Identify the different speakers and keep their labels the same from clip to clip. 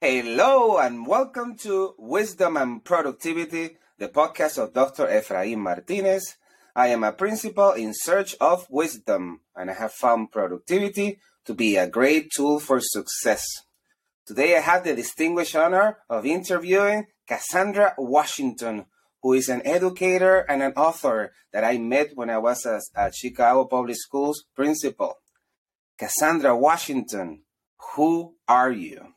Speaker 1: Hello and welcome to Wisdom and Productivity, the podcast of Dr. Efraín Martinez. I am a principal in search of wisdom, and I have found productivity to be a great tool for success. Today I have the distinguished honor of interviewing Cassandra Washington, who is an educator and an author that I met when I was a Chicago Public Schools principal. Cassandra Washington, who are you?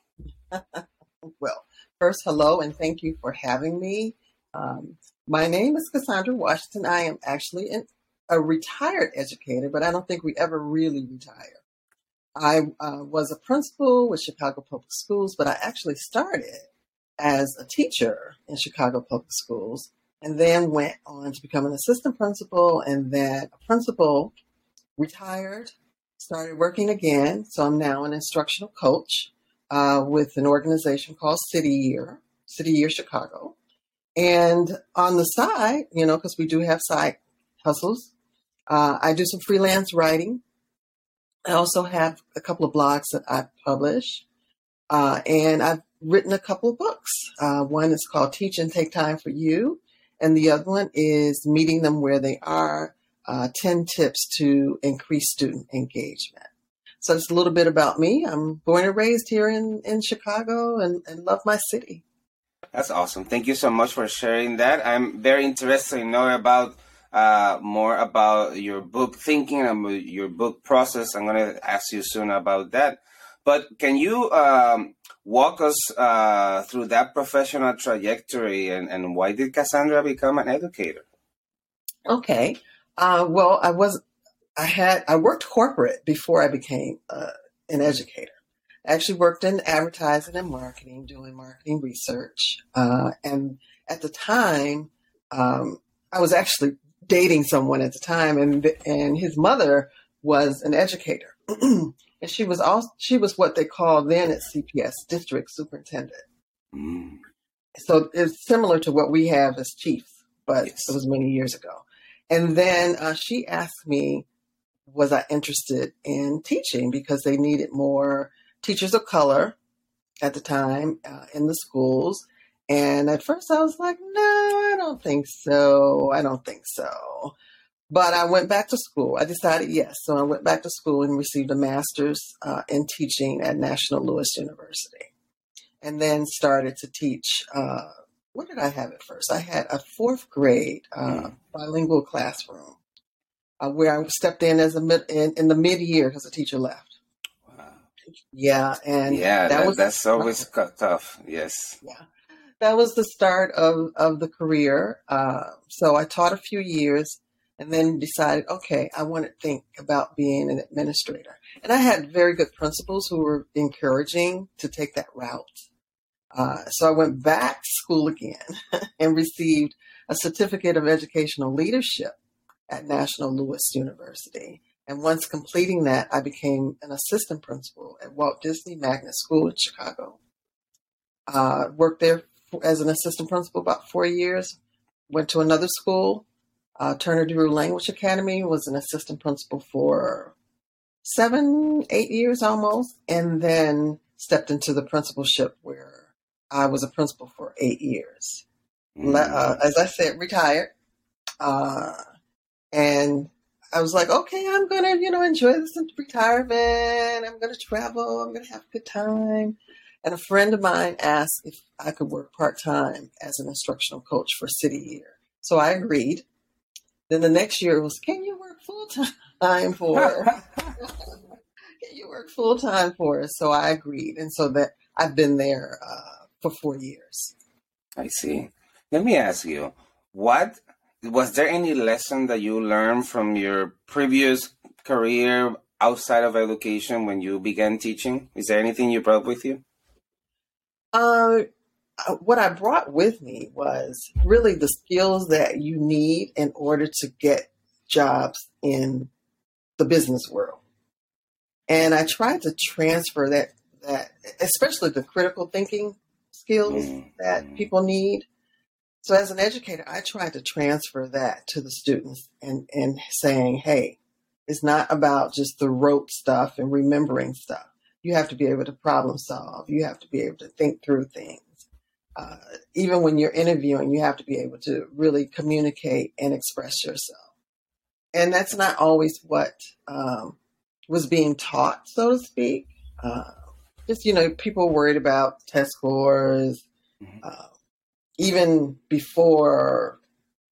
Speaker 2: well, first, hello, and thank you for having me. Um, my name is Cassandra Washington. I am actually an, a retired educator, but I don't think we ever really retire. I uh, was a principal with Chicago Public Schools, but I actually started as a teacher in Chicago Public Schools and then went on to become an assistant principal and then a principal, retired, started working again. So I'm now an instructional coach uh, with an organization called City Year, City Year Chicago. And on the side, you know, because we do have side hustles, uh, I do some freelance writing. I also have a couple of blogs that I publish. Uh, and I've written a couple of books. Uh, one is called Teach and Take Time for You, and the other one is Meeting Them Where They Are uh, 10 Tips to Increase Student Engagement. So it's a little bit about me. I'm born and raised here in, in Chicago and, and love my city.
Speaker 1: That's awesome. Thank you so much for sharing that. I'm very interested in knowing about uh, more about your book thinking and your book process. I'm going to ask you soon about that. But can you um, walk us uh, through that professional trajectory and, and why did Cassandra become an educator?
Speaker 2: Okay. Uh, well, I was I had I worked corporate before I became uh, an educator. I actually worked in advertising and marketing, doing marketing research. Uh, and at the time, um, I was actually dating someone at the time, and and his mother was an educator, and she was also she was what they called then at CPS district superintendent. Mm. So it's similar to what we have as chiefs, but yes. it was many years ago. And then uh, she asked me was I interested in teaching because they needed more teachers of color at the time uh, in the schools. And at first I was like, no, I don't think so. I don't think so. But I went back to school. I decided yes. So I went back to school and received a master's uh, in teaching at National Louis University. And then started to teach. Uh, what did I have at first? I had a fourth grade mm. bilingual classroom uh, where I stepped in as a mid in, in the mid year because the teacher left. Wow. Yeah, and
Speaker 1: yeah, that, that was that's always tough. Yes.
Speaker 2: Yeah, that was the start of of the career. Uh, so I taught a few years, and then decided, okay, I want to think about being an administrator. And I had very good principals who were encouraging to take that route. Uh, so I went back to school again and received a certificate of educational leadership at National Louis University. And once completing that, I became an assistant principal at Walt Disney Magnet School in Chicago. Uh, worked there as an assistant principal about four years. Went to another school, uh, Turner Drew Language Academy, was an assistant principal for seven, eight years almost, and then stepped into the principalship where I was a principal for eight years. Mm. Uh, as I said, retired. Uh, and I was like, okay, I'm going to, you know, enjoy this retirement. I'm going to travel. I'm going to have a good time. And a friend of mine asked if I could work part time as an instructional coach for City Year. So I agreed. Then the next year was, can you work full time for? can you work full time for us? So I agreed, and so that I've been there uh, for four years.
Speaker 1: I see. Let me ask you, what was there any lesson that you learned from your previous career outside of education when you began teaching? Is there anything you brought with you?
Speaker 2: Uh, uh, what I brought with me was really the skills that you need in order to get jobs in the business world. And I tried to transfer that that especially the critical thinking skills mm-hmm. that people need so as an educator, I try to transfer that to the students and, and saying, hey, it's not about just the rote stuff and remembering stuff. you have to be able to problem solve. You have to be able to think through things. Uh, even when you're interviewing, you have to be able to really communicate and express yourself. And that's not always what um, was being taught, so to speak. Uh, just, you know, people worried about test scores, mm-hmm. uh, even before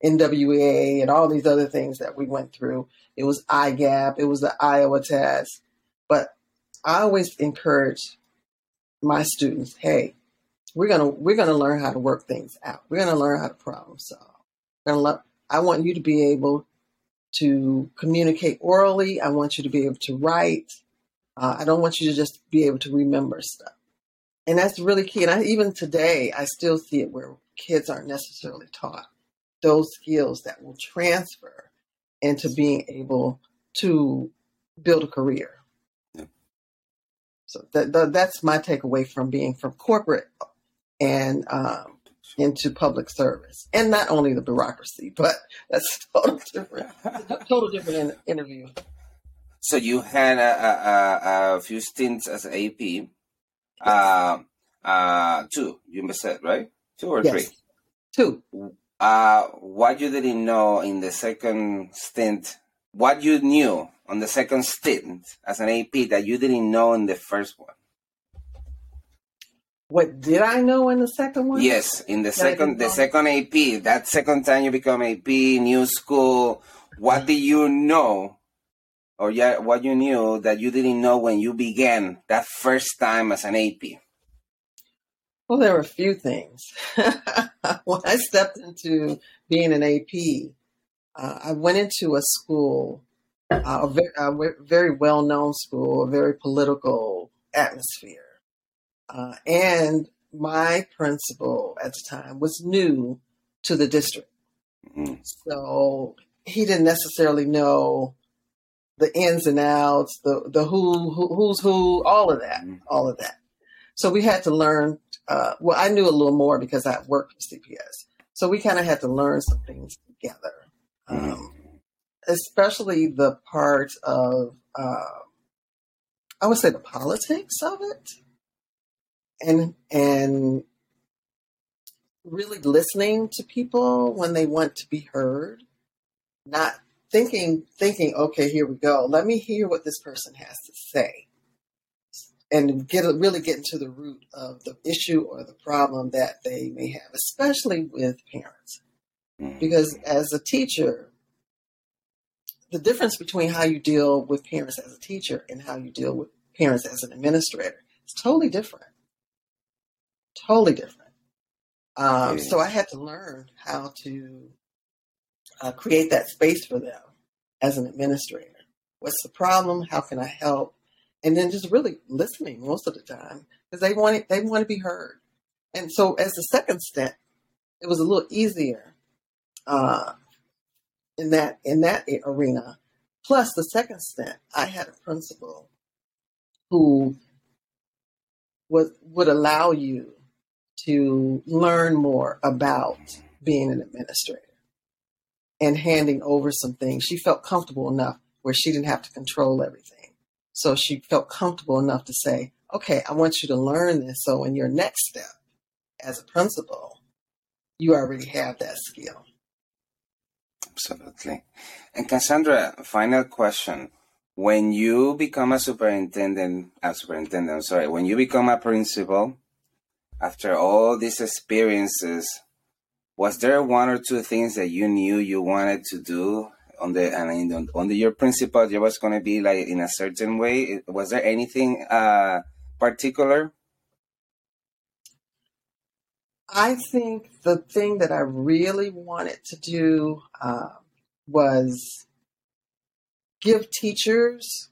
Speaker 2: NWEA and all these other things that we went through. It was IGAP, it was the Iowa test. But I always encourage my students, hey, we're gonna we're gonna learn how to work things out. We're gonna learn how to problem solve. Le- I want you to be able to communicate orally. I want you to be able to write. Uh, I don't want you to just be able to remember stuff. And that's really key. And I, even today, I still see it where kids aren't necessarily taught those skills that will transfer into being able to build a career. Yeah. So that, that, that's my takeaway from being from corporate and um, into public service, and not only the bureaucracy, but that's total different, total different in, interview.
Speaker 1: So you had a, a, a, few stints as AP, yes. uh, uh, two. You said right, two or yes. three.
Speaker 2: Two.
Speaker 1: Uh, what you didn't know in the second stint, what you knew on the second stint as an AP that you didn't know in the first one.
Speaker 2: What did I know in the second one?
Speaker 1: Yes, in the second the second AP, that second time you become AP, new school, what did you know or yeah, what you knew that you didn't know when you began that first time as an AP?
Speaker 2: Well, there were a few things. when I stepped into being an AP, uh, I went into a school, uh, a very, a very well known school, a very political atmosphere. Uh, and my principal at the time was new to the district. Mm-hmm. So he didn't necessarily know the ins and outs, the, the who, who who's who, all of that, mm-hmm. all of that. So we had to learn. Uh, well, I knew a little more because I worked for CPS. So we kind of had to learn some things together, mm-hmm. um, especially the part of, uh, I would say, the politics of it and and really listening to people when they want to be heard, not thinking thinking, okay, here we go. Let me hear what this person has to say. And get really get into the root of the issue or the problem that they may have, especially with parents. Mm-hmm. Because as a teacher, the difference between how you deal with parents as a teacher and how you deal with parents as an administrator is totally different totally different. Um, yeah. So I had to learn how to uh, create that space for them as an administrator. What's the problem? How can I help? And then just really listening most of the time because they want they want to be heard. And so as the second step, it was a little easier uh, in that in that arena. Plus, the second step, I had a principal who was would allow you to learn more about being an administrator and handing over some things. She felt comfortable enough where she didn't have to control everything. So she felt comfortable enough to say, okay, I want you to learn this. So in your next step as a principal, you already have that skill.
Speaker 1: Absolutely. And Cassandra, final question. When you become a superintendent, a superintendent, I'm sorry, when you become a principal, after all these experiences, was there one or two things that you knew you wanted to do on the I mean under your principal? It was going to be like in a certain way. Was there anything uh, particular?
Speaker 2: I think the thing that I really wanted to do uh, was give teachers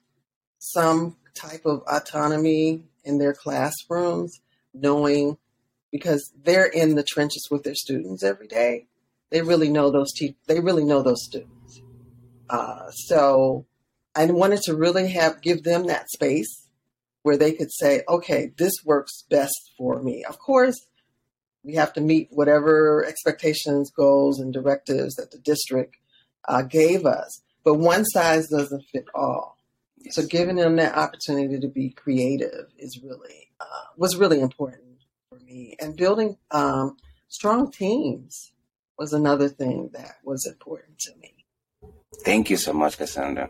Speaker 2: some type of autonomy in their classrooms knowing because they're in the trenches with their students every day. They really know those te- they really know those students. Uh, so I wanted to really have give them that space where they could say, okay, this works best for me. Of course, we have to meet whatever expectations, goals, and directives that the district uh, gave us, but one size doesn't fit all. Yes. So giving them that opportunity to be creative is really uh, was really important for me, and building um, strong teams was another thing that was important to me.
Speaker 1: Thank you so much, Cassandra.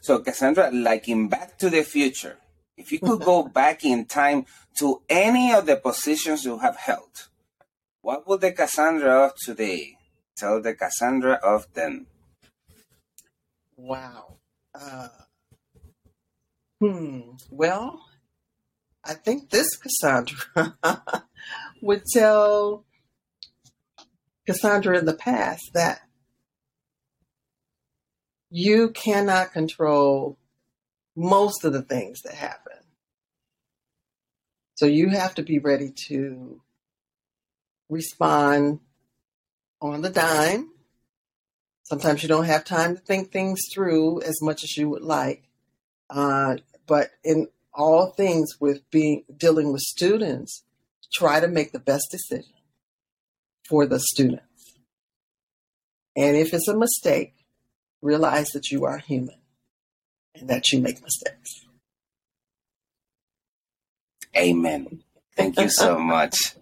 Speaker 1: So, Cassandra, like in Back to the Future, if you could go back in time to any of the positions you have held, what would the Cassandra of today tell the Cassandra of then?
Speaker 2: Wow. Uh, hmm. Well, I think this Cassandra would tell Cassandra in the past that you cannot control most of the things that happen. So you have to be ready to respond on the dime. Sometimes you don't have time to think things through as much as you would like. Uh, but in all things with being dealing with students, try to make the best decision for the students. And if it's a mistake, realize that you are human and that you make mistakes.
Speaker 1: Amen. Thank you so much.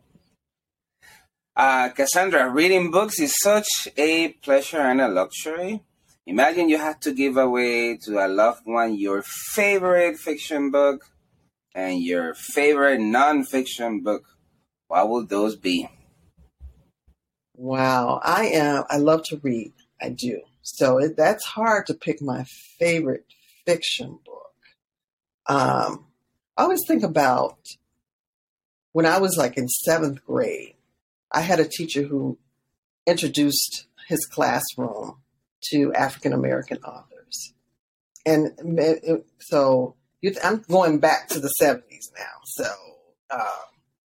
Speaker 1: Uh, Cassandra, reading books is such a pleasure and a luxury. Imagine you had to give away to a loved one your favorite fiction book and your favorite non-fiction book. What would those be?
Speaker 2: Wow, I am. I love to read. I do. So it, that's hard to pick my favorite fiction book. Um, I always think about when I was like in seventh grade, I had a teacher who introduced his classroom to African American authors. And it, so I'm going back to the 70s now. So, uh,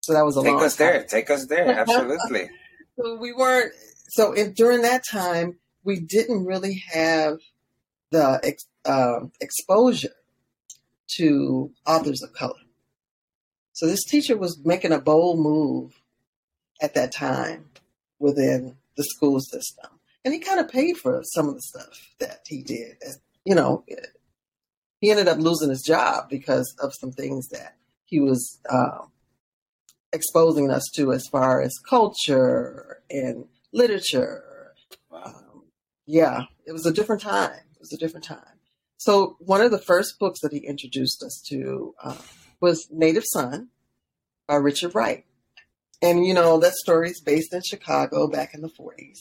Speaker 2: so that was a
Speaker 1: Take
Speaker 2: long
Speaker 1: us
Speaker 2: time.
Speaker 1: there. Take us there. Absolutely.
Speaker 2: so we weren't, so if, during that time, we didn't really have the ex, uh, exposure to authors of color. So this teacher was making a bold move at that time within the school system. And he kind of paid for some of the stuff that he did. You know, he ended up losing his job because of some things that he was uh, exposing us to as far as culture and literature. Yeah, it was a different time. It was a different time. So one of the first books that he introduced us to uh, was Native Son by Richard Wright. And, you know, that story is based in Chicago back in the 40s.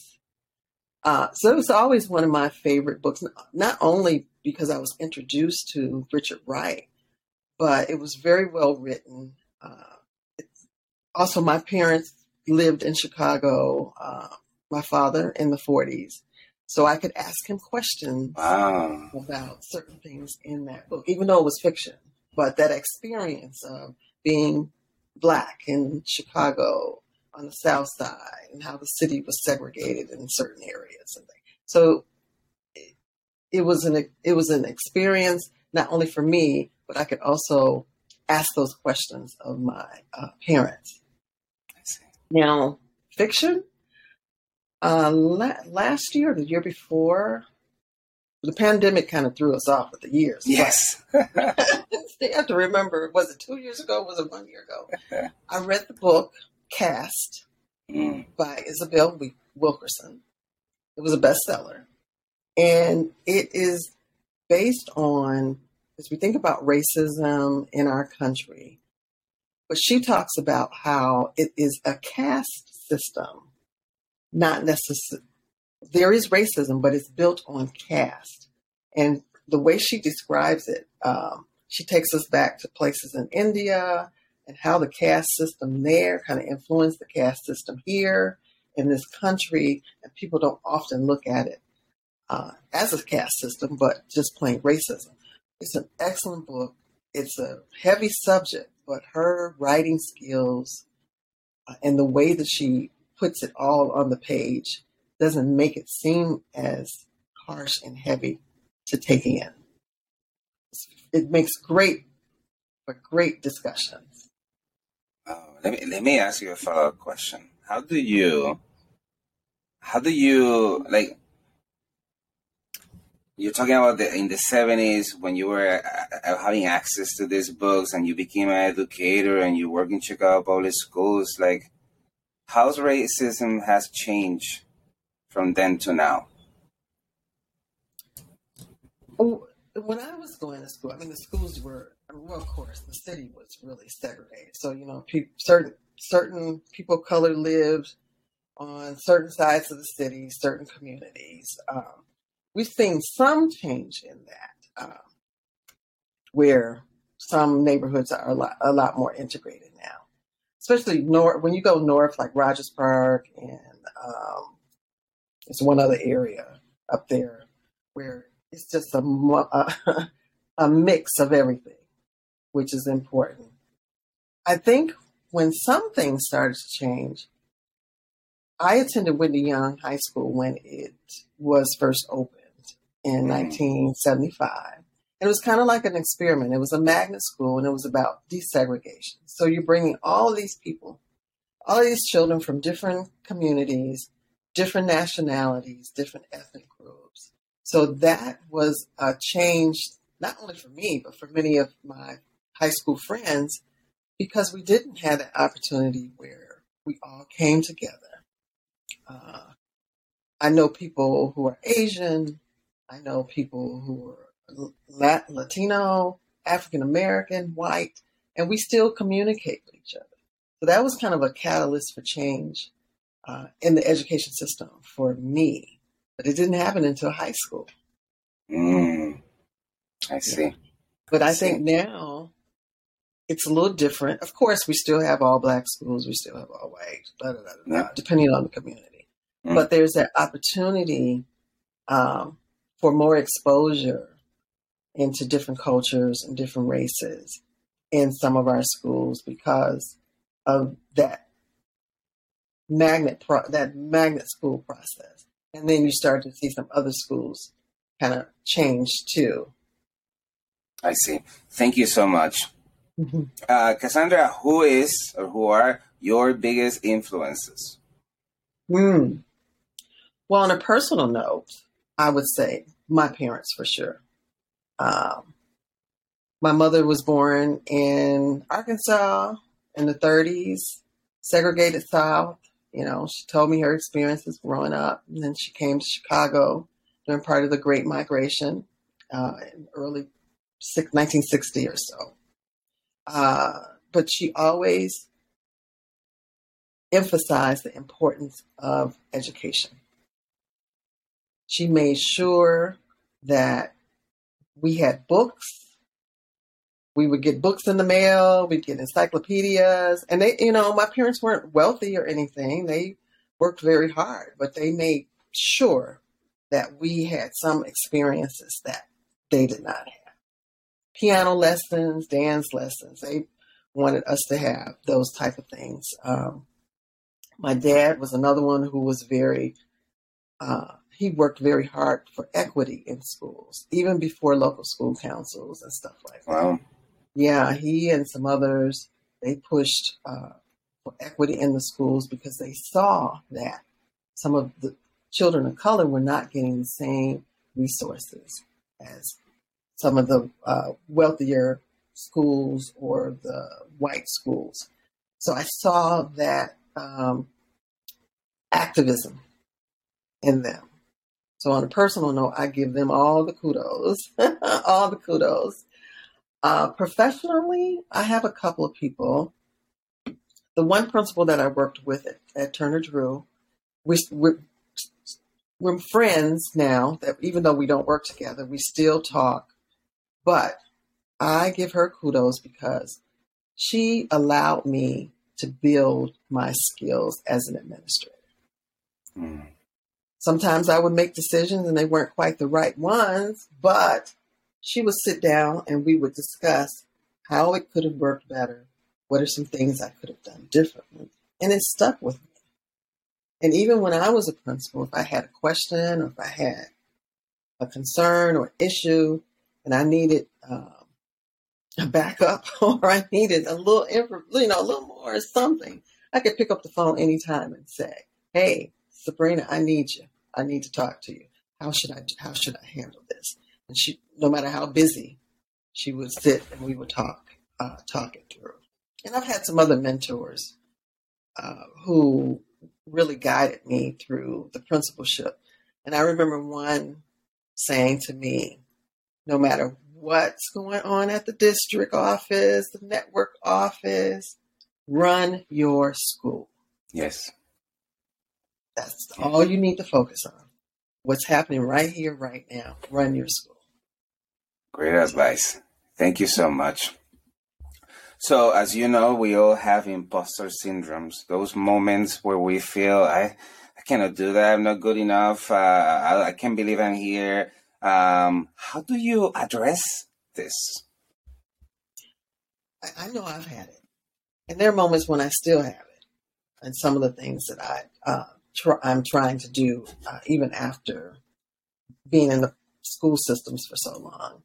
Speaker 2: Uh, so it was always one of my favorite books, not only because I was introduced to Richard Wright, but it was very well written. Uh, also, my parents lived in Chicago, uh, my father in the 40s. So I could ask him questions wow. about certain things in that book, even though it was fiction. But that experience of being black in Chicago on the South Side and how the city was segregated in certain areas and things. So it, it was an it was an experience not only for me, but I could also ask those questions of my uh, parents. Now, fiction uh, la- last year, the year before, the pandemic kind of threw us off with the years.
Speaker 1: Yes.
Speaker 2: you have to remember, was it two years ago? was it one year ago? I read the book Caste mm. by Isabel Wilkerson. It was a bestseller. And it is based on, as we think about racism in our country, but she talks about how it is a caste system not necessarily, there is racism, but it's built on caste. And the way she describes it, um, she takes us back to places in India and how the caste system there kind of influenced the caste system here in this country. And people don't often look at it uh, as a caste system, but just plain racism. It's an excellent book. It's a heavy subject, but her writing skills uh, and the way that she puts it all on the page doesn't make it seem as harsh and heavy to take in. It makes great for great discussions.
Speaker 1: Oh, let me let me ask you a follow up question. How do you how do you like you're talking about the in the 70s when you were uh, uh, having access to these books and you became an educator and you work in Chicago public schools. Like, how racism has changed from then to now?
Speaker 2: When I was going to school, I mean, the schools were well, of course, the city was really segregated. So you know, pe- certain certain people of color lived on certain sides of the city, certain communities. Um, we've seen some change in that, um, where some neighborhoods are a lot, a lot more integrated now, especially north. When you go north, like Rogers Park, and um, there's one other area up there where it's just a, a, a mix of everything, which is important. I think when some things started to change, I attended Whitney Young High School when it was first opened in mm. 1975. It was kind of like an experiment. It was a magnet school and it was about desegregation. So you're bringing all these people, all these children from different communities, different nationalities, different ethnic groups. So that was a change, not only for me, but for many of my high school friends, because we didn't have that opportunity where we all came together. Uh, I know people who are Asian, I know people who are Latino, African American, white, and we still communicate with each other. So that was kind of a catalyst for change uh, in the education system for me, but it didn't happen until high school.
Speaker 1: Mm, I see. Yeah.
Speaker 2: But I, I think now it's a little different. Of course, we still have all black schools, we still have all white, blah, blah, blah, yeah. depending on the community. Mm. But there's that opportunity um, for more exposure into different cultures and different races in some of our schools because of that magnet pro- that magnet school process. And then you start to see some other schools kind of change too.
Speaker 1: I see. Thank you so much. Mm-hmm. Uh, Cassandra, who is or who are your biggest influences?
Speaker 2: Hmm. Well, on a personal note, I would say my parents for sure. Um, my mother was born in Arkansas in the 30s, segregated South. You know, she told me her experiences growing up, and then she came to Chicago during part of the Great Migration uh, in early 1960 or so. Uh, but she always emphasized the importance of education she made sure that we had books. We would get books in the mail, we'd get encyclopedias. And they, you know, my parents weren't wealthy or anything. They worked very hard, but they made sure that we had some experiences that they did not have. Piano lessons, dance lessons. They wanted us to have those type of things. Um, my dad was another one who was very uh, he worked very hard for equity in schools, even before local school councils and stuff like that. Wow. Yeah, he and some others they pushed uh, for equity in the schools because they saw that some of the children of color were not getting the same resources as some of the uh, wealthier schools or the white schools. So I saw that um, activism in them. So on a personal note, I give them all the kudos, all the kudos. Uh, professionally, I have a couple of people. The one principal that I worked with at, at Turner Drew, we, we're, we're friends now. That even though we don't work together, we still talk. But I give her kudos because she allowed me to build my skills as an administrator. Mm. Sometimes I would make decisions and they weren't quite the right ones, but she would sit down and we would discuss how it could have worked better. What are some things I could have done differently? And it stuck with me. And even when I was a principal, if I had a question or if I had a concern or issue and I needed um, a backup or I needed a little, you know, a little more or something, I could pick up the phone anytime and say, hey, Sabrina, I need you. I need to talk to you. how should I how should I handle this? And she, no matter how busy, she would sit and we would talk, uh, talk it through. And I've had some other mentors uh, who really guided me through the principalship. And I remember one saying to me, no matter what's going on at the district office, the network office, run your school.
Speaker 1: Yes.
Speaker 2: That's all you need to focus on. What's happening right here, right now. Run your school.
Speaker 1: Great advice. Thank you so much. So, as you know, we all have imposter syndromes, those moments where we feel, I, I cannot do that, I'm not good enough, uh, I, I can't believe I'm here. Um, how do you address this?
Speaker 2: I, I know I've had it. And there are moments when I still have it. And some of the things that I, uh, tr- I'm trying to do, uh, even after being in the school systems for so long.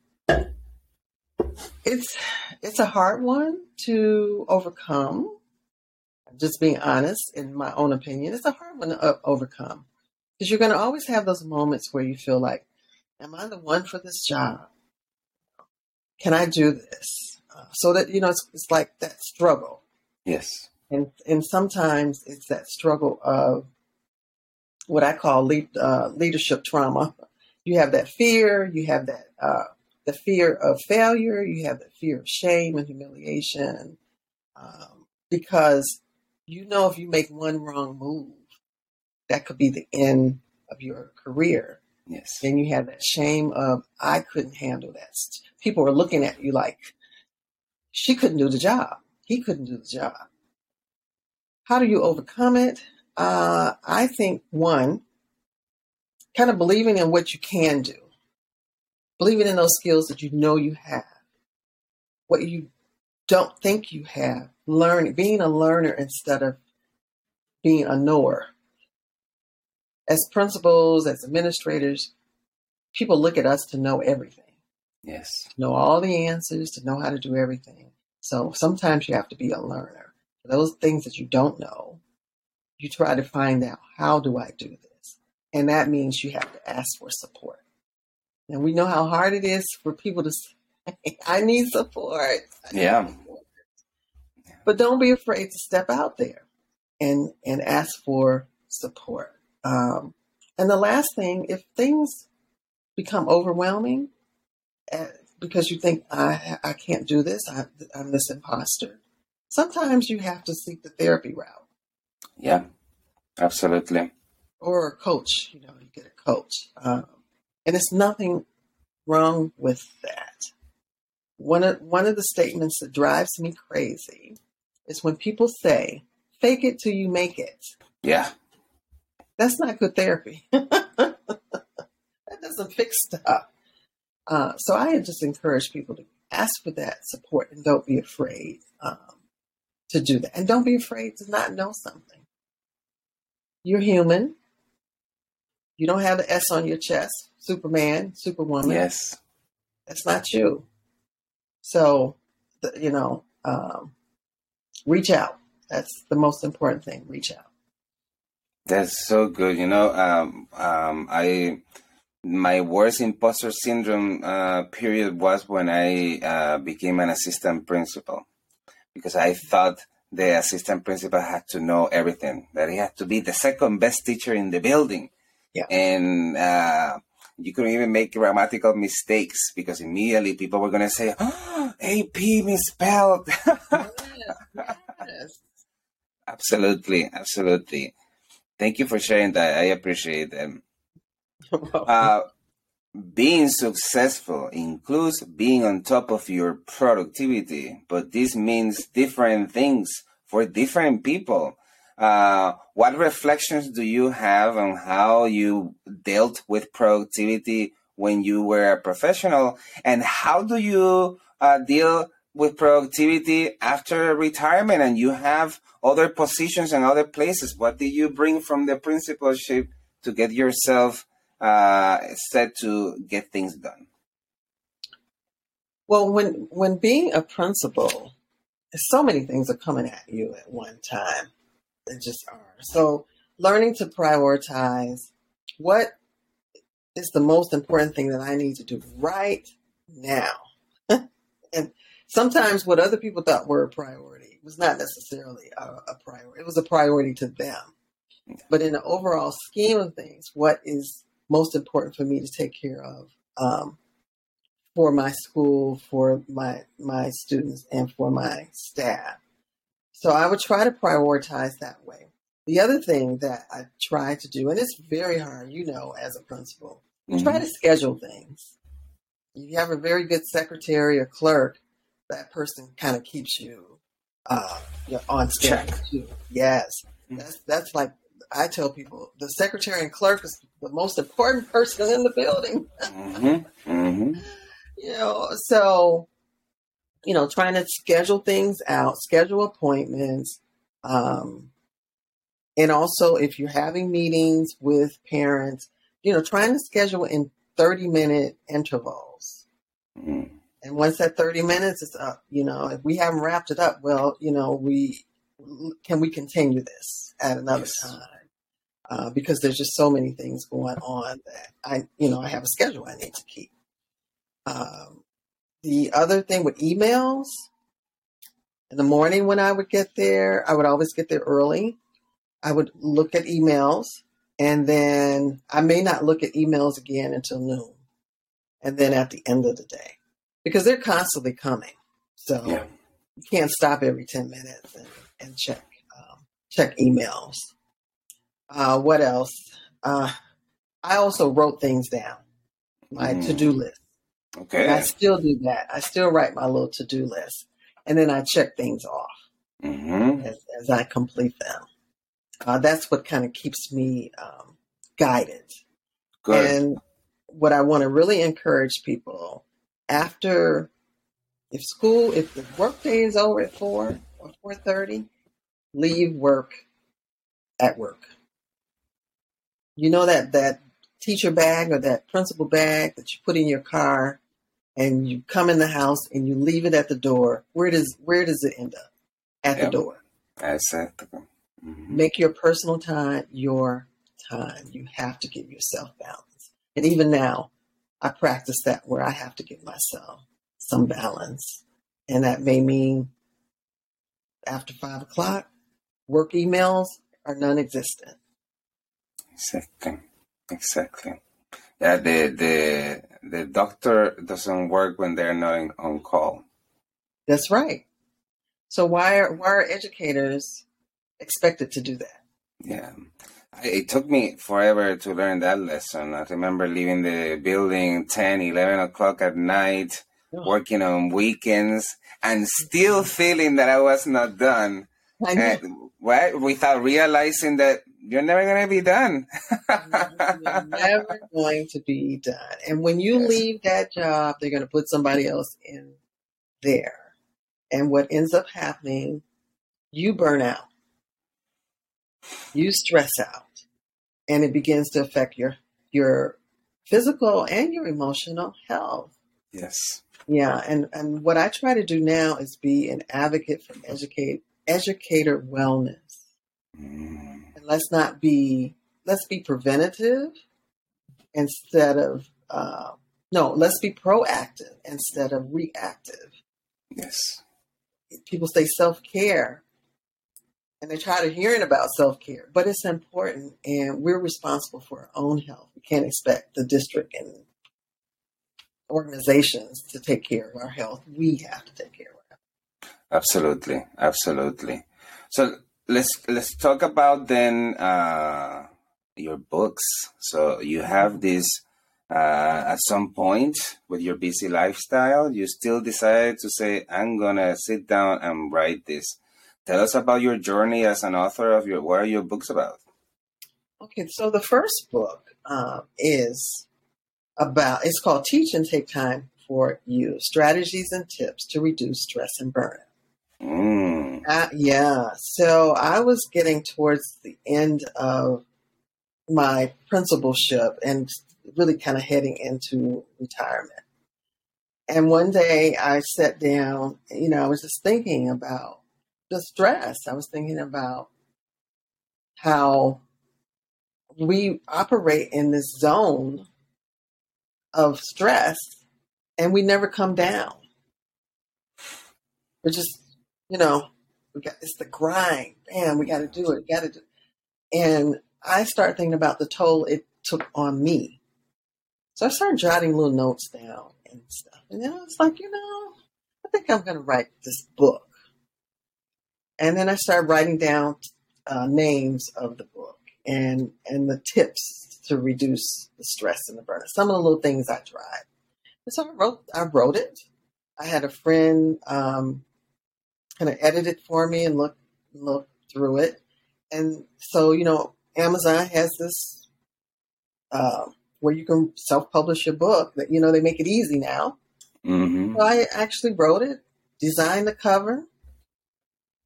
Speaker 2: It's it's a hard one to overcome. Just being honest, in my own opinion, it's a hard one to overcome because you're going to always have those moments where you feel like, "Am I the one for this job? Can I do this?" Uh, so that you know, it's, it's like that struggle.
Speaker 1: Yes,
Speaker 2: and and sometimes it's that struggle of what I call uh, leadership trauma. You have that fear, you have that uh, the fear of failure, you have the fear of shame and humiliation, um, because you know if you make one wrong move, that could be the end of your career.
Speaker 1: Yes.
Speaker 2: Then you have that shame of I couldn't handle that. People are looking at you like she couldn't do the job. He couldn't do the job. How do you overcome it? Uh, I think one, kind of believing in what you can do believing in those skills that you know you have, what you don't think you have, learning, being a learner instead of being a knower. As principals, as administrators, people look at us to know everything.
Speaker 1: Yes.
Speaker 2: To know all the answers, to know how to do everything. So sometimes you have to be a learner. For those things that you don't know, you try to find out how do I do this? And that means you have to ask for support. And we know how hard it is for people to say, I need support. I
Speaker 1: yeah.
Speaker 2: support. But don't be afraid to step out there and, and ask for support. Um, and the last thing, if things become overwhelming uh, because you think, I, I can't do this, I, I'm this imposter, sometimes you have to seek the therapy route.
Speaker 1: Yeah, absolutely.
Speaker 2: Or a coach, you know, you get a coach. Um, and there's nothing wrong with that. One of, one of the statements that drives me crazy is when people say, fake it till you make it.
Speaker 1: Yeah.
Speaker 2: That's not good therapy. that doesn't fix stuff. Uh, so I just encourage people to ask for that support and don't be afraid um, to do that. And don't be afraid to not know something. You're human. You don't have the S on your chest. Superman, Superwoman.
Speaker 1: Yes.
Speaker 2: That's not you. So, you know, um, reach out. That's the most important thing. Reach out.
Speaker 1: That's so good. You know, um, um, I my worst imposter syndrome uh, period was when I uh, became an assistant principal because I thought the assistant principal had to know everything, that he had to be the second best teacher in the building.
Speaker 2: Yeah.
Speaker 1: And uh, you couldn't even make grammatical mistakes because immediately people were going to say, oh, AP misspelled.
Speaker 2: yes.
Speaker 1: Absolutely, absolutely. Thank you for sharing that. I appreciate them. Uh, being successful includes being on top of your productivity, but this means different things for different people. Uh, what reflections do you have on how you dealt with productivity when you were a professional, and how do you uh, deal with productivity after retirement and you have other positions and other places? What did you bring from the principalship to get yourself uh, set to get things done?
Speaker 2: Well, when when being a principal, so many things are coming at you at one time. They just are. So learning to prioritize what is the most important thing that I need to do right now. and sometimes what other people thought were a priority was not necessarily a, a priority. It was a priority to them. But in the overall scheme of things, what is most important for me to take care of um, for my school, for my my students, and for my staff. So I would try to prioritize that way. The other thing that I try to do, and it's very hard, you know, as a principal, mm-hmm. try to schedule things. If You have a very good secretary or clerk, that person kind of keeps you uh, on schedule too. Yes, mm-hmm. that's that's like I tell people the secretary and clerk is the most important person in the building. mm-hmm. Mm-hmm. You know, so you know, trying to schedule things out, schedule appointments, um, and also if you're having meetings with parents, you know, trying to schedule in 30 minute intervals. Mm. And once that 30 minutes is up, you know, if we haven't wrapped it up, well, you know, we can we continue this at another yes. time? Uh, because there's just so many things going on that I, you know, I have a schedule I need to keep. Um, the other thing with emails, in the morning when I would get there, I would always get there early. I would look at emails and then I may not look at emails again until noon. And then at the end of the day, because they're constantly coming. So yeah. you can't stop every 10 minutes and, and check, um, check emails. Uh, what else? Uh, I also wrote things down, my mm. to do list. Okay. And I still do that. I still write my little to do list, and then I check things off mm-hmm. as, as, I complete them. Uh, that's what kind of keeps me um, guided. Good. And what I want to really encourage people after, if school, if the work day is over at four or four thirty, leave work at work you know that that teacher bag or that principal bag that you put in your car and you come in the house and you leave it at the door? Where does where does it end up? At yep. the door.
Speaker 1: Exactly mm-hmm.
Speaker 2: make your personal time your time. You have to give yourself balance. And even now i practice that where i have to give myself some balance. And that may mean after five o'clock work emails are non-existent
Speaker 1: Exactly. Exactly. Yeah, the the the doctor doesn't work when they're not on call.
Speaker 2: That's right. So why are why are educators expected to do that?
Speaker 1: Yeah. It took me forever to learn that lesson. I remember leaving the building 10, 11 o'clock at night, oh. working on weekends, and still feeling that I was not done. I know. And, right? Without realizing that you're never going to be done.
Speaker 2: you're never going to be done. And when you yes. leave that job, they're going to put somebody else in there. And what ends up happening, you burn out, you stress out, and it begins to affect your your physical and your emotional health.
Speaker 1: Yes.
Speaker 2: Yeah, and and what I try to do now is be an advocate for educate educator wellness. Mm let's not be let's be preventative instead of uh, no let's be proactive instead of reactive.
Speaker 1: Yes.
Speaker 2: People say self-care and they're tired of hearing about self-care but it's important and we're responsible for our own health. We can't expect the district and organizations to take care of our health. We have to take care of our health.
Speaker 1: Absolutely. Absolutely. So let's let's talk about then uh, your books. So you have this uh, at some point with your busy lifestyle, you still decided to say, "I'm gonna sit down and write this." Tell us about your journey as an author of your. What are your books about?
Speaker 2: Okay, so the first book uh, is about. It's called "Teach and Take Time for You: Strategies and Tips to Reduce Stress and Burnout." Mm. Uh, yeah. So I was getting towards the end of my principalship and really kind of heading into retirement. And one day I sat down, you know, I was just thinking about the stress. I was thinking about how we operate in this zone of stress and we never come down. We're just, you know, we got it's the grind. Man, we got to do it. Got to do. And I start thinking about the toll it took on me. So I started jotting little notes down and stuff. And then I was like, you know, I think I'm going to write this book. And then I started writing down uh, names of the book and and the tips to reduce the stress and the burnout. Some of the little things I tried. And so I wrote I wrote it. I had a friend um, kind of edit it for me and look look through it. And so you know, Amazon has this uh, where you can self publish your book. That you know they make it easy now.
Speaker 1: Mm-hmm.
Speaker 2: So I actually wrote it, designed the cover,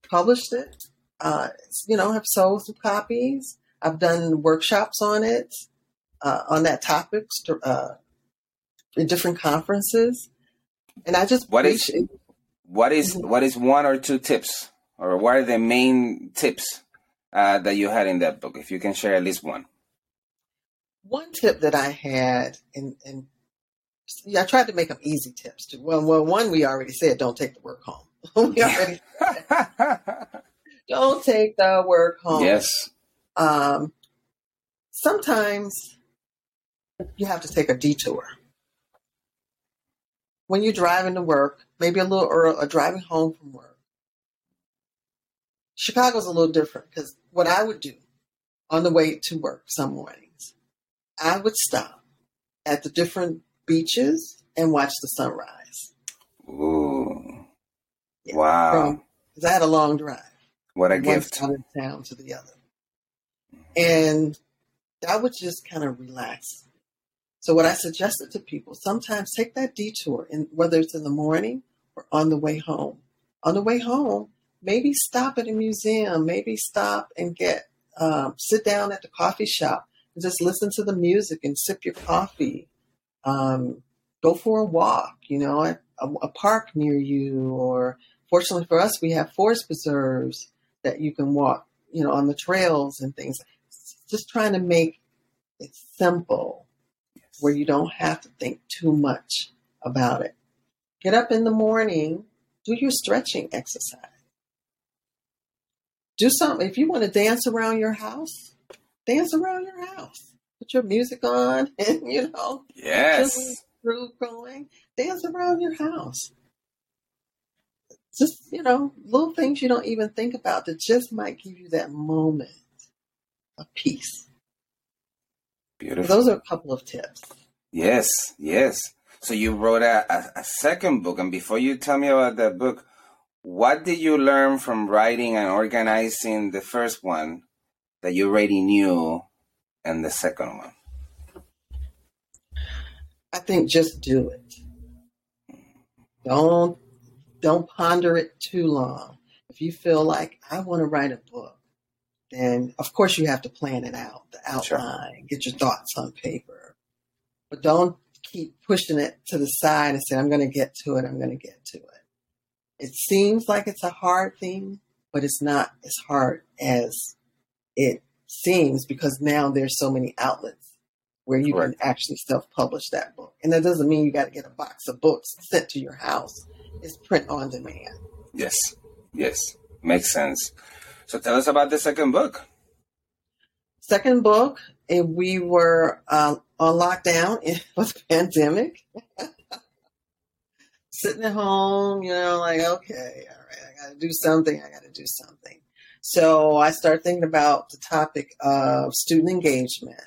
Speaker 2: published it. Uh, you know, have sold some copies. I've done workshops on it, uh, on that topic, uh, in different conferences, and I just
Speaker 1: what is
Speaker 2: preach-
Speaker 1: what is
Speaker 2: Mhm.
Speaker 1: what is one or two tips, or what are the main tips uh, that you had in that book? If you can share at least one.
Speaker 2: one tip that I had, and and yeah, I tried to make them easy tips too. Well, well, one we already said, don't take the work home. we already don't take the work home.
Speaker 1: yes.
Speaker 2: Um, sometimes you have to take a detour. When you're driving to work, maybe a little early, or driving home from work. Chicago's a little different because what I would do on the way to work some mornings, I would stop at the different beaches and watch the sunrise.
Speaker 1: Ooh.
Speaker 2: Yeah.
Speaker 1: Wow.
Speaker 2: Because I had a long drive.
Speaker 1: what a
Speaker 2: from one
Speaker 1: gift.
Speaker 2: of town to the other. Mm-hmm. And I would just kind of relax. So what I suggested to people, sometimes take that detour, and whether it's in the morning or on the way home. On the way home, maybe stop at a museum, maybe stop and get um, sit down at the coffee shop and just listen to the music and sip your coffee. Um, go for a walk, you know, a, a park near you, or fortunately for us, we have forest preserves that you can walk, you know, on the trails and things. Just trying to make it simple where you don't have to think too much about it. Get up in the morning, do your stretching exercise. Do something. If you want to dance around your house, dance around your house. Put your music on and, you know,
Speaker 1: Yes.
Speaker 2: groove going. Dance around your house. Just, you know, little things you don't even think about that just might give you that moment of peace.
Speaker 1: Beautiful.
Speaker 2: Those are a couple of tips.
Speaker 1: Yes, yes. So you wrote a, a, a second book, and before you tell me about that book, what did you learn from writing and organizing the first one that you already knew, and the second one?
Speaker 2: I think just do it. Don't don't ponder it too long. If you feel like I want to write a book, then of course you have to plan it out, the
Speaker 1: Sure.
Speaker 2: outline, get your thoughts on paper. But don't keep pushing it to the side and say, I'm going to get to it, I'm going to get to it. It seems like it's a hard thing, but it's not as hard as it seems because now there's so many outlets where you
Speaker 1: Correct.
Speaker 2: can actually self-publish that book. And that doesn't mean you got to get a box of books sent to your house. It's print on demand.
Speaker 1: Yes, yes, makes sense. So tell us about the second book.
Speaker 2: Second book, and we were uh, on lockdown with the pandemic. Sitting at home, you know, like, okay, all right, I got to do something. I got to do something. So I start thinking about the topic of student engagement.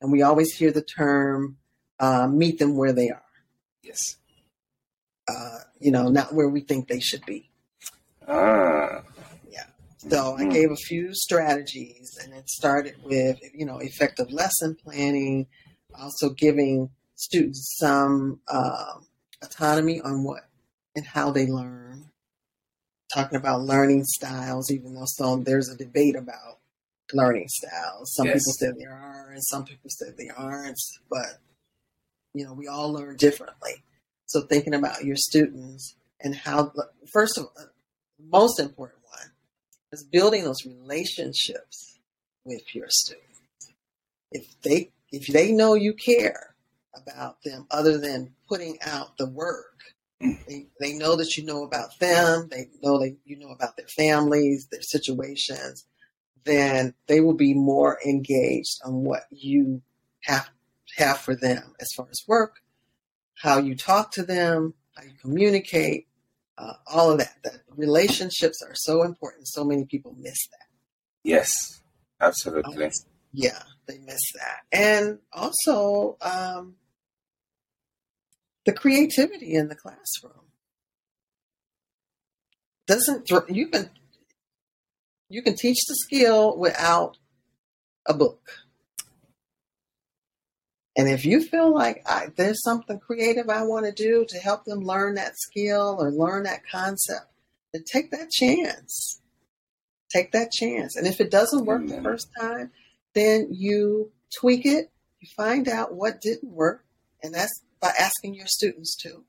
Speaker 2: And we always hear the term uh, meet them where they are,
Speaker 1: Yes.
Speaker 2: uh, you know, not where we think they should be.
Speaker 1: Ah,
Speaker 2: So I
Speaker 1: Mhm.
Speaker 2: gave a few strategies, and it started with you know effective lesson planning, also giving students some um, autonomy on what and how they learn. Talking about learning styles, even though some there's a debate about learning styles. Some
Speaker 1: Yes.
Speaker 2: people say there are, and some people say they aren't. But you know, we all learn differently. So thinking about your students and how first of all, most important is building those relationships with your students. If they if they know you care, about them other than putting out the work. They, they know that you know about them. They know that you know about their families, their situations. Then they will be more engaged on what you have have for them as far as work, how you talk to them, how you communicate, uh, all of that. That relationships are so important. So many people miss that.
Speaker 1: Yes, absolutely.
Speaker 2: Um, yeah, they miss that, and also um, the creativity in the classroom doesn't. You can you can teach the skill without a book. And if you feel like I, there's something creative I want to do to help them learn that skill or learn that concept, then take that chance. Take that chance. And if it doesn't work the hmm. first time, then you tweak it, you find out what didn't work, and that's by asking your students to.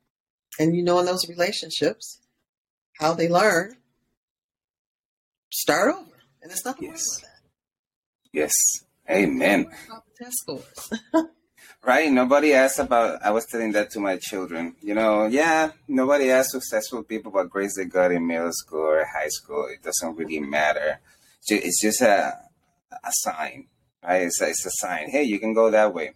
Speaker 2: And you know in those relationships how they learn, start over. And it's nothing
Speaker 1: Yes.
Speaker 2: wrong with that.
Speaker 1: Yes. Amen.
Speaker 2: Test scores.
Speaker 1: Right? Nobody asks about, I was telling that to my children. You know, yeah, nobody asks successful people what grades they got in middle school or high school. It doesn't really matter. It's just a, a sign, right? It's a, it's a sign. Hey, you can go that way.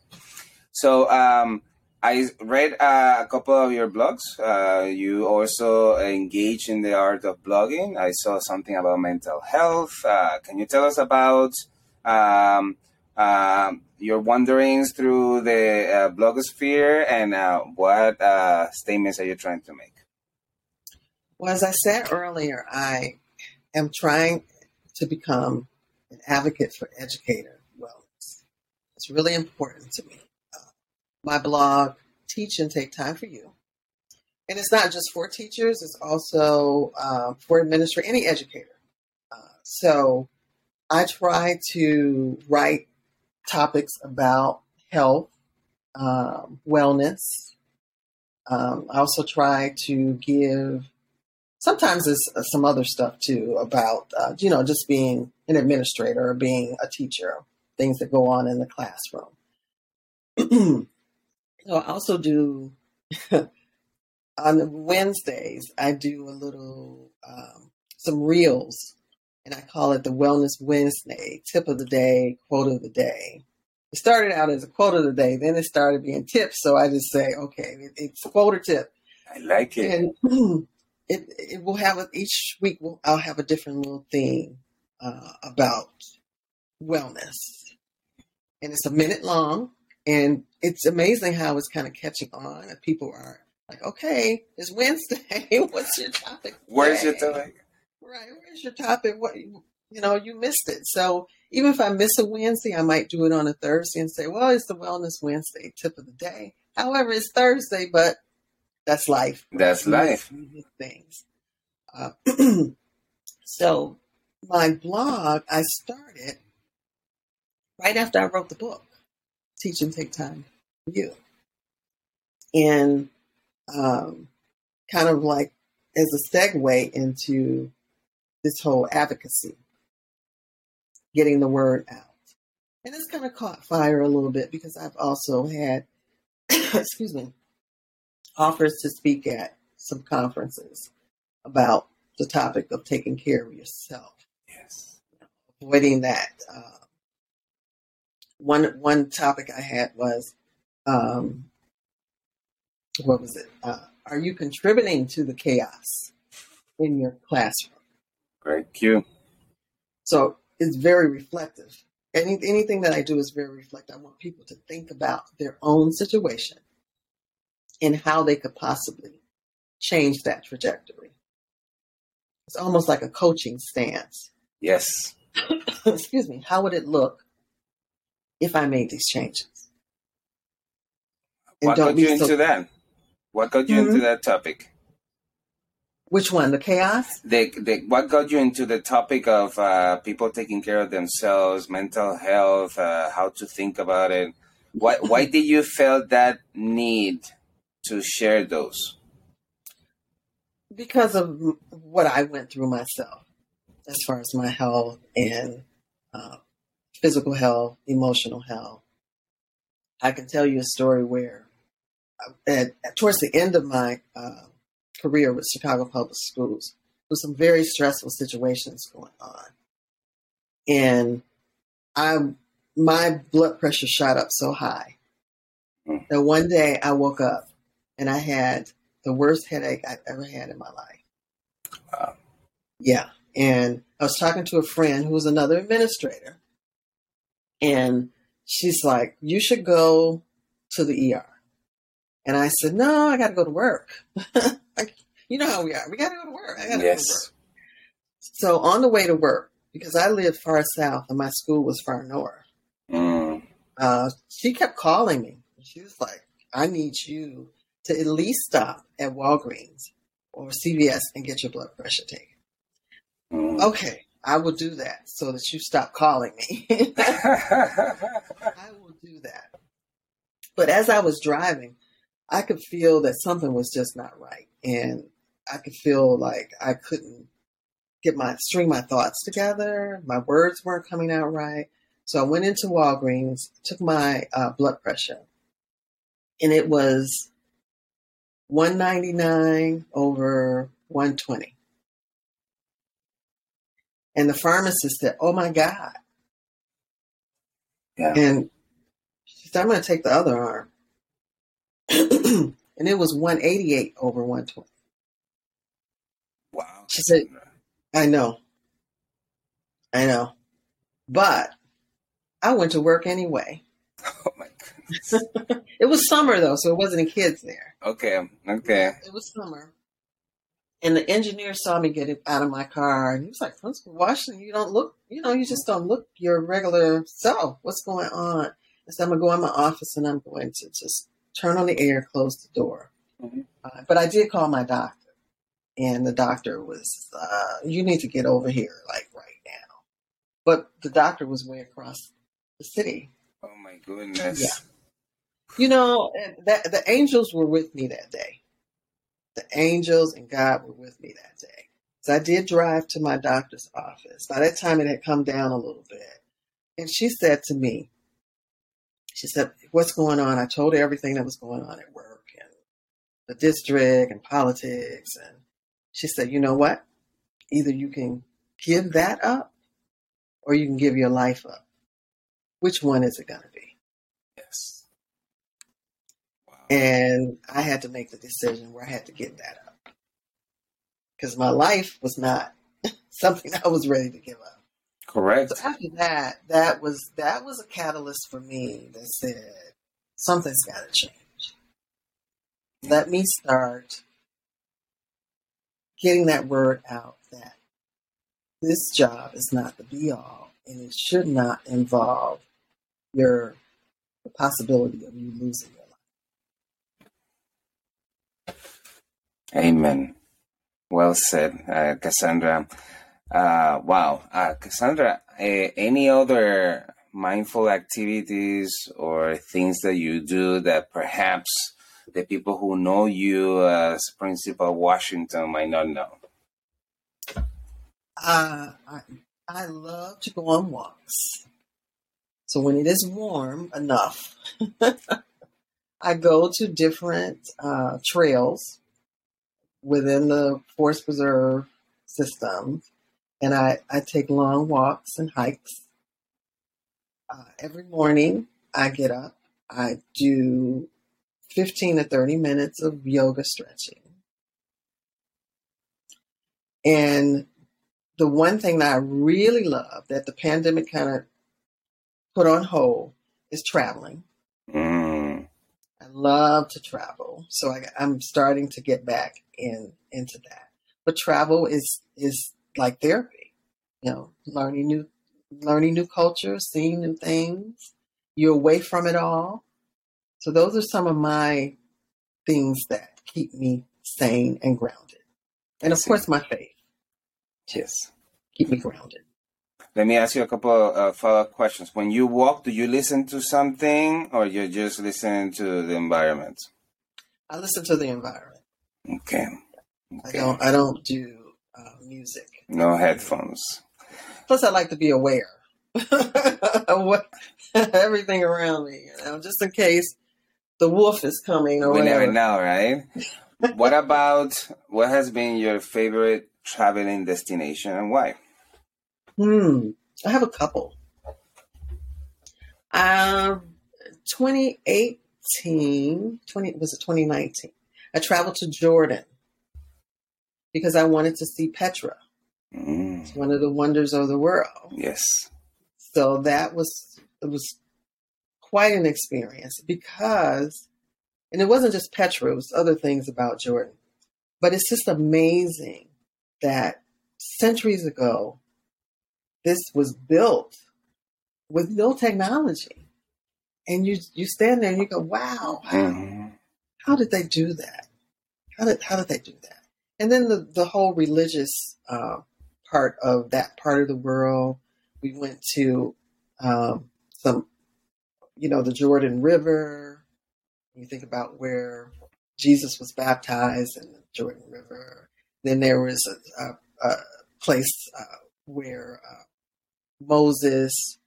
Speaker 1: So, um, I read uh, a couple of your blogs. Uh, you also engage in the art of blogging. I saw something about mental health. Uh, can you tell us about um, um, your wanderings through the uh, blogosphere and uh, what uh, statements are you trying to make?
Speaker 2: Well, as I said earlier, I am trying to become an advocate for educator wellness. It's really important to me. Uh, my blog, Teach and Take Time for You. And it's not just for teachers, it's also uh, for administrators, any educator. Uh, so I try to write topics about health, um, wellness. Um, I also try to give sometimes it's uh, some other stuff too about uh, you know just being an administrator or being a teacher things that go on in the classroom so i also do on wednesdays i do a little um, some reels and i call it the wellness wednesday tip of the day quote of the day it started out as a quote of the day then it started being tips so i just say okay it- it's quote or tip
Speaker 1: I like it.
Speaker 2: and it it will have a, each week. Will, I'll have a different little theme uh, about wellness, and it's a minute long. And it's amazing how it's kind of catching on, and people are like, "Okay, it's Wednesday. What's your topic?
Speaker 1: Where's your topic?
Speaker 2: Right, where's your topic? What you know, you missed it. So even if I miss a Wednesday, I might do it on a Thursday and say, "Well, it's the Wellness Wednesday tip of the day." However, it's Thursday, but that's life.
Speaker 1: That's life.
Speaker 2: Things. Uh, so my blog I started right after I wrote the book, Teach and Take Time for You, and um, kind of like as a segue into this whole advocacy, getting the word out. And it's kind of caught fire a little bit because I've also had, excuse me, offers to speak at some conferences about the topic of taking care of yourself,
Speaker 1: Yes.
Speaker 2: avoiding that. Uh, one one topic I had was, um, what was it? Uh, are you contributing to the chaos in your classroom?
Speaker 1: Great cue.
Speaker 2: So it's very reflective. Any, anything that I do is very reflective. I want people to think about their own situation and how they could possibly change that trajectory. It's almost like a coaching stance.
Speaker 1: Yes.
Speaker 2: Excuse me. How would it look if I made these changes? And
Speaker 1: What got you into
Speaker 2: so-
Speaker 1: that? What got you into
Speaker 2: Mhm.
Speaker 1: that topic?
Speaker 2: Which one? The chaos?
Speaker 1: The, the, what got you into the topic of uh, people taking care of themselves, mental health, uh, how to think about it? Why, why did you feel that need to share those?
Speaker 2: because of what I went through myself, as far as my health and uh, physical health, emotional health. I can tell you a story where, uh, at, at, towards the end of my uh, career with Chicago Public Schools, there was some very stressful situations going on, and I my blood pressure shot up so high mm. that one day I woke up and I had the worst headache I've ever had in my life. Wow. Yeah. And I was talking to a friend who was another administrator. And she's like, You should go to the ER. And I said, No, I got to go to work. like, you know how we are. We got to go to work. I got to yes. go to work. So on the way to work, because I lived far south and my school was far north, mm. uh, she kept calling me. She was like, I need you to at least stop at Walgreens or CVS and get your blood pressure taken. Mm. Okay, I will do that so that you stop calling me. I will do that. But as I was driving, I could feel that something was just not right. And I could feel like I couldn't get my string my thoughts together. My words weren't coming out right. So I went into Walgreens, took my uh, blood pressure, and it was 199 over 120. And the pharmacist said, Oh my God. Yeah. And she said, I'm going to take the other arm. and it was 188 over 120.
Speaker 1: Wow.
Speaker 2: She said, I know. I know. But I went to work anyway.
Speaker 1: Oh my goodness.
Speaker 2: it was summer though, so it wasn't any kids there.
Speaker 1: Okay. Um, okay.
Speaker 2: It was summer. And the engineer saw me get out of my car and he was like, Principal Washington, you don't look, you know, you just don't look your regular self. What's going on? I said, I'm going to go in my office and I'm going to just turn on the air, close the door. Mm-hmm. Uh, but I did call my doctor. And the doctor was, uh, you need to get over here, like right now. But the doctor was way across the city.
Speaker 1: Oh my goodness. Yeah.
Speaker 2: You know, that, the angels were with me that day the angels and God were with me that day. So I did drive to my doctor's office. By that time, it had come down a little bit. And she said to me, she said, What's going on? I told her everything that was going on at work and the district and politics. And she said, You know what? Either you can give that up or you can give your life up. Which one is it going to be? Yes. And I had to make the decision where I had to give that up. Because my life was not something I was ready to give up.
Speaker 1: Correct.
Speaker 2: So after that, that was that was a catalyst for me that said something's gotta change. Let me start getting that word out that this job is not the be all and it should not involve your the possibility of you losing your life.
Speaker 1: Amen. Well said, uh, Cassandra. Uh, wow. Uh, Cassandra, any other mindful activities or things that you do that perhaps the people who know you as Principal Washington might not know?
Speaker 2: Uh, I, I love to go on walks. So when it is warm enough, I go to different uh, trails within the forest preserve system, and I, I take long walks and hikes. Uh, every morning, I get up, I do 15 to 30 minutes of yoga stretching. And the one thing that I really love that the pandemic kind of put on hold is traveling. Mm. I love to travel, so I, I'm starting to get back in into that. But travel is is like therapy. You know, learning new learning new cultures, seeing new things. You're away from it all. So those are some of my things that keep me sane and grounded. And of course my faith.
Speaker 1: Yes.
Speaker 2: Keep me grounded.
Speaker 1: Let me ask you a couple of uh, follow-up questions. When you walk, do you listen to something or you're just listening to the environment?
Speaker 2: I listen to the environment.
Speaker 1: Okay.
Speaker 2: okay. I don't. I don't do uh, music.
Speaker 1: No headphones.
Speaker 2: Plus, I like to be aware of what everything around me, you know, just in case the wolf is coming or
Speaker 1: we
Speaker 2: whatever.
Speaker 1: never know, right? what about what has been your favorite traveling destination and why?
Speaker 2: Hmm. I have a couple. Um, 2018, 20, was it 2019? I traveled to Jordan because I wanted to see Petra.
Speaker 1: Mm,
Speaker 2: It's one of the wonders of the world.
Speaker 1: yes.
Speaker 2: So that was it was quite an experience because and it wasn't just Petra, it was other things about Jordan. But it's just amazing that centuries ago this was built with no technology. And you you stand there and you go, Wow,
Speaker 1: Mhm.
Speaker 2: how did they do that? How did how did they do that? And then the the whole religious uh, part of that part of the world. We went to um, some, you know, the Jordan River. You think about where Jesus was baptized in the Jordan River. Then there was a, a, a place uh, where uh, Moses,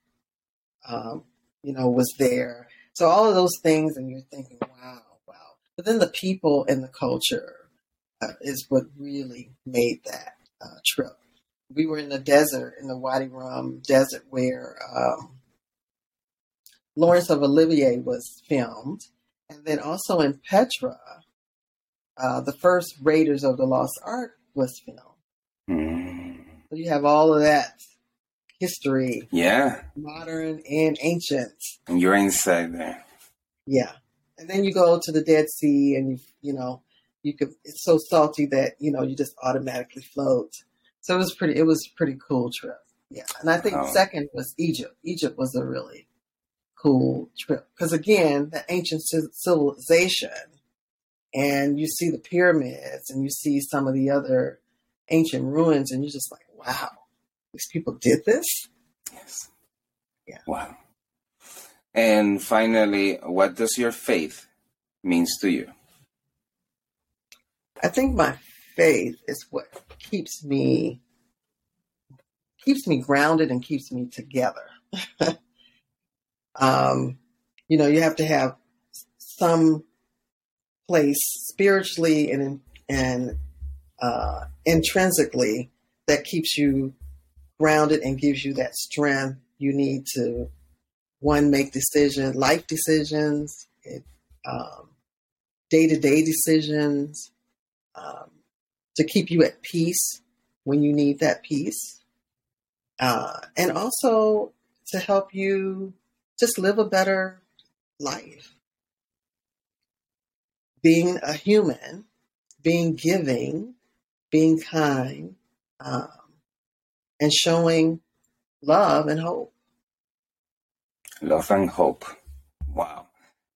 Speaker 2: um, you know, was there. So all of those things, and you're thinking, wow, wow. But then the people and the culture uh, is what really made that uh, trip. We were in the desert, in the Wadi Rum desert, where um, Lawrence of Arabia was filmed, and then also in Petra, uh, the first Raiders of the Lost Ark was filmed.
Speaker 1: Mm.
Speaker 2: So you have all of that history,
Speaker 1: Yeah,
Speaker 2: modern and ancient.
Speaker 1: and you're inside there.
Speaker 2: Yeah. And then you go to the Dead Sea and you you know, you could it's so salty that, you know, you just automatically float. So it was pretty it was a pretty cool trip. Yeah. And I think
Speaker 1: Oh.
Speaker 2: second was Egypt. Egypt was a really cool trip because again, the ancient civilization and you see the pyramids and you see some of the other ancient ruins and you're just like, wow, these people did this?
Speaker 1: Yes.
Speaker 2: Yeah.
Speaker 1: Wow. And finally, what does your faith means to you?
Speaker 2: I think my faith is what keeps me keeps me grounded and keeps me together. um, you know, you have to have some place spiritually and and uh, intrinsically that keeps you grounded and gives you that strength you need to one make decisions, life decisions, um, day-to-day decisions, um, to keep you at peace when you need that peace, uh, and also to help you just live a better life. Being a human, being giving, being kind, um, and showing love and hope.
Speaker 1: Love and hope. Wow.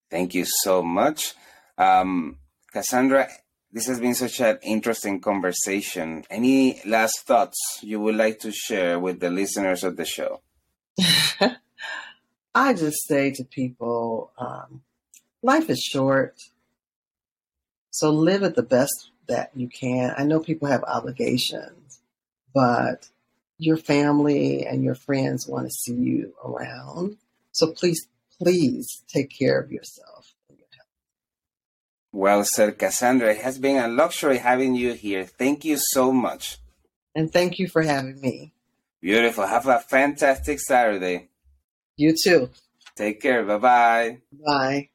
Speaker 1: Thank you so much. Um, Cassandra, this has been such an interesting conversation. Any last thoughts you would like to share with the listeners of the show?
Speaker 2: I just say to people, um, life is short. So live it the best that you can. I know people have obligations, but your family and your friends want to see you around. So please, please take care of yourself.
Speaker 1: Well said, Cassandra. It has been a luxury having you here. Thank you so much.
Speaker 2: And thank you for having me.
Speaker 1: Beautiful. Have a fantastic Saturday.
Speaker 2: You too.
Speaker 1: Take care. Bye bye.
Speaker 2: Bye.